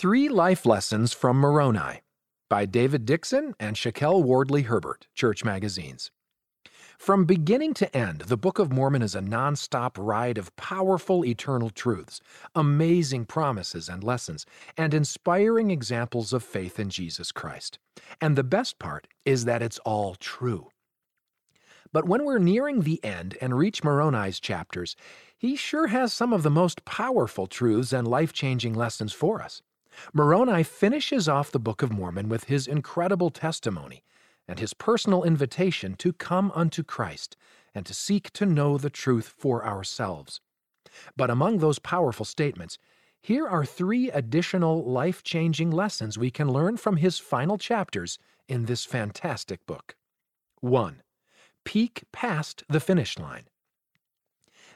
Three Life Lessons from Moroni by David Dickson and Chakell Wardleigh Herbert, Church Magazines. From beginning to end, the Book of Mormon is a nonstop ride of powerful eternal truths, amazing promises and lessons, and inspiring examples of faith in Jesus Christ. And the best part is that it's all true. But when we're nearing the end and reach Moroni's chapters, he sure has some of the most powerful truths and life changing lessons for us. Moroni finishes off the Book of Mormon with his incredible testimony and his personal invitation to come unto Christ and to seek to know the truth for ourselves. But among those powerful statements, here are three additional life changing lessons we can learn from his final chapters in this fantastic book. 1. Peek past the finish line.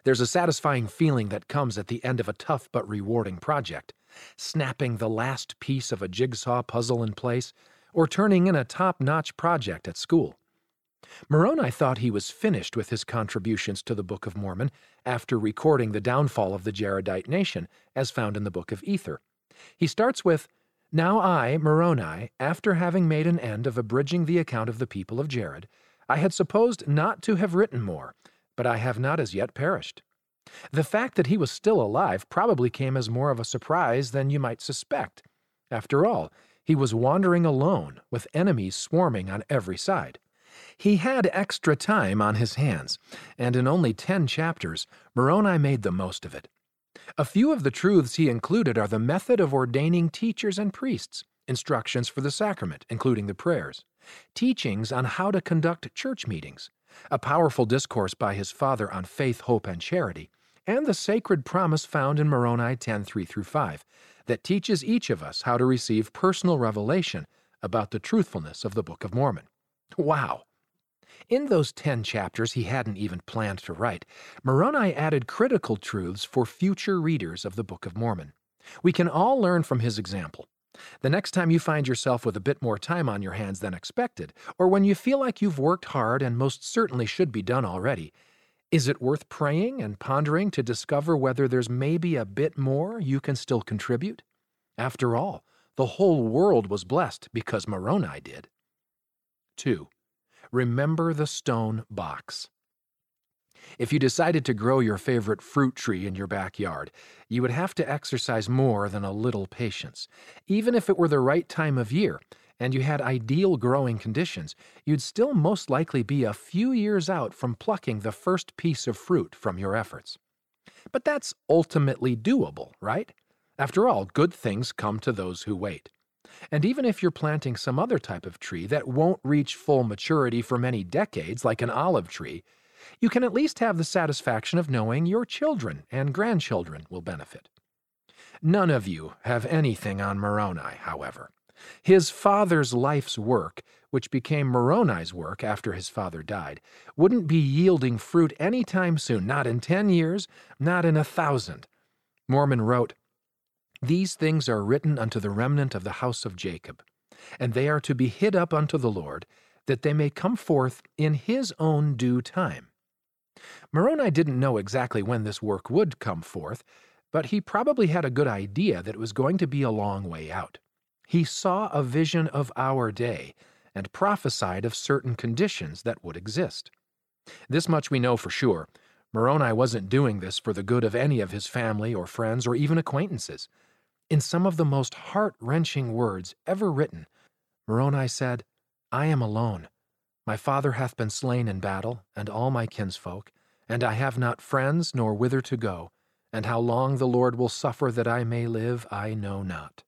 There's a satisfying feeling that comes at the end of a tough but rewarding project, snapping the last piece of a jigsaw puzzle in place, or turning in a top notch project at school. Moroni thought he was finished with his contributions to the Book of Mormon after recording the downfall of the Jaredite nation, as found in the Book of Ether. He starts with, Now I, Moroni, after having made an end of abridging the account of the people of Jared, I had supposed not to have written more, but I have not as yet perished. The fact that he was still alive probably came as more of a surprise than you might suspect. After all, he was wandering alone, with enemies swarming on every side. He had extra time on his hands, and in only ten chapters, Moroni made the most of it. A few of the truths he included are the method of ordaining teachers and priests, instructions for the sacrament, including the prayers, teachings on how to conduct church meetings, a powerful discourse by his father on faith, hope, and charity, and the sacred promise found in Moroni 10 3 through 5 that teaches each of us how to receive personal revelation about the truthfulness of the Book of Mormon. Wow! In those 10 chapters he hadn't even planned to write, Moroni added critical truths for future readers of the Book of Mormon. We can all learn from his example. The next time you find yourself with a bit more time on your hands than expected, or when you feel like you've worked hard and most certainly should be done already, is it worth praying and pondering to discover whether there's maybe a bit more you can still contribute? After all, the whole world was blessed because Moroni did. 2. Remember the stone box. If you decided to grow your favorite fruit tree in your backyard, you would have to exercise more than a little patience. Even if it were the right time of year and you had ideal growing conditions, you'd still most likely be a few years out from plucking the first piece of fruit from your efforts. But that's ultimately doable, right? After all, good things come to those who wait. And even if you're planting some other type of tree that won't reach full maturity for many decades, like an olive tree, you can at least have the satisfaction of knowing your children and grandchildren will benefit. None of you have anything on Moroni, however. His father's life's work, which became Moroni's work after his father died, wouldn't be yielding fruit any time soon, not in ten years, not in a thousand. Mormon wrote, These things are written unto the remnant of the house of Jacob, and they are to be hid up unto the Lord, that they may come forth in his own due time. Moroni didn't know exactly when this work would come forth, but he probably had a good idea that it was going to be a long way out. He saw a vision of our day and prophesied of certain conditions that would exist. This much we know for sure. Moroni wasn't doing this for the good of any of his family or friends or even acquaintances. In some of the most heart wrenching words ever written, Moroni said, I am alone. My father hath been slain in battle, and all my kinsfolk, and I have not friends nor whither to go, and how long the Lord will suffer that I may live, I know not.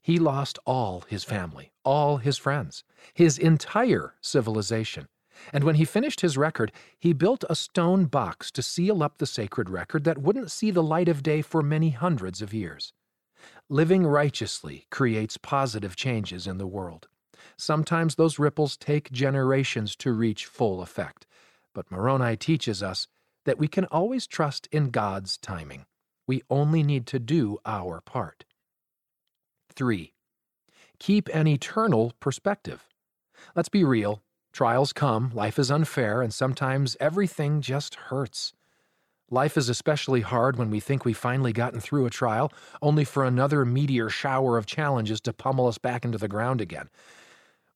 He lost all his family, all his friends, his entire civilization. And when he finished his record, he built a stone box to seal up the sacred record that wouldn't see the light of day for many hundreds of years. Living righteously creates positive changes in the world. Sometimes those ripples take generations to reach full effect, but Moroni teaches us that we can always trust in God's timing. We only need to do our part. 3. Keep an eternal perspective. Let's be real. Trials come, life is unfair, and sometimes everything just hurts. Life is especially hard when we think we've finally gotten through a trial, only for another meteor shower of challenges to pummel us back into the ground again.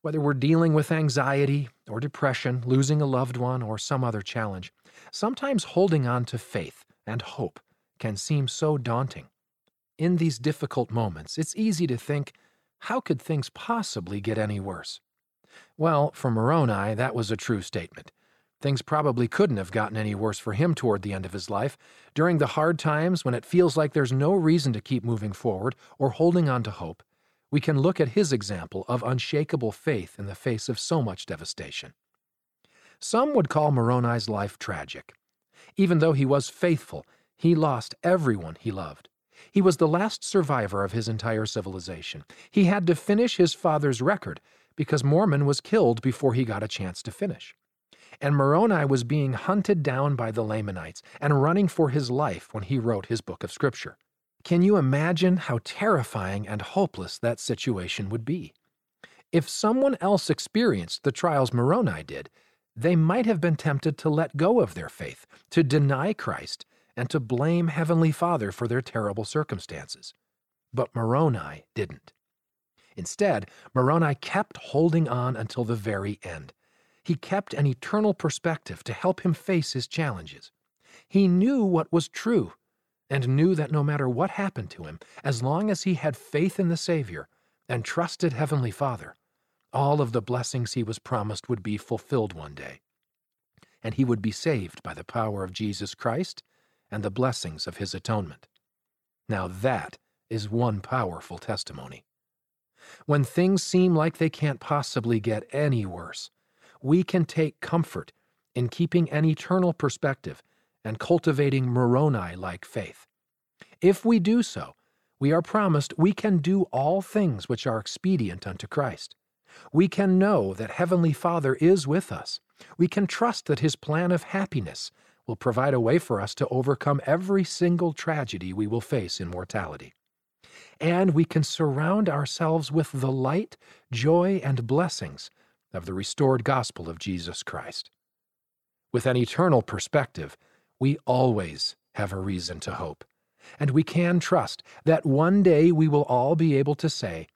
Whether we're dealing with anxiety or depression, losing a loved one, or some other challenge, sometimes holding on to faith and hope can seem so daunting. In these difficult moments, it's easy to think, how could things possibly get any worse? Well, for Moroni, that was a true statement. Things probably couldn't have gotten any worse for him toward the end of his life. During the hard times when it feels like there's no reason to keep moving forward or holding on to hope, we can look at his example of unshakable faith in the face of so much devastation. Some would call Moroni's life tragic. Even though he was faithful, he lost everyone he loved. He was the last survivor of his entire civilization. He had to finish his father's record because Mormon was killed before he got a chance to finish and Moroni was being hunted down by the Lamanites and running for his life when he wrote his book of Scripture. Can you imagine how terrifying and hopeless that situation would be? If someone else experienced the trials Moroni did, they might have been tempted to let go of their faith, to deny Christ, and to blame Heavenly Father for their terrible circumstances. But Moroni didn't. Instead, Moroni kept holding on until the very end. He kept an eternal perspective to help him face his challenges. He knew what was true and knew that no matter what happened to him, as long as he had faith in the Savior and trusted Heavenly Father, all of the blessings he was promised would be fulfilled one day. And he would be saved by the power of Jesus Christ and the blessings of his atonement. Now that is one powerful testimony. When things seem like they can't possibly get any worse, we can take comfort in keeping an eternal perspective and cultivating Moroni like faith. If we do so, we are promised we can do all things which are expedient unto Christ. We can know that Heavenly Father is with us. We can trust that His plan of happiness will provide a way for us to overcome every single tragedy we will face in mortality. And we can surround ourselves with the light, joy, and blessings of the restored gospel of Jesus Christ. With an eternal perspective, we always have a reason to hope, and we can trust that one day we will all be able to say,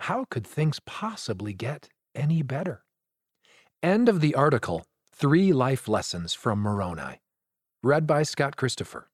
How could things possibly get any better? End of the article Three Life Lessons from Moroni. Read by Scott Christopher.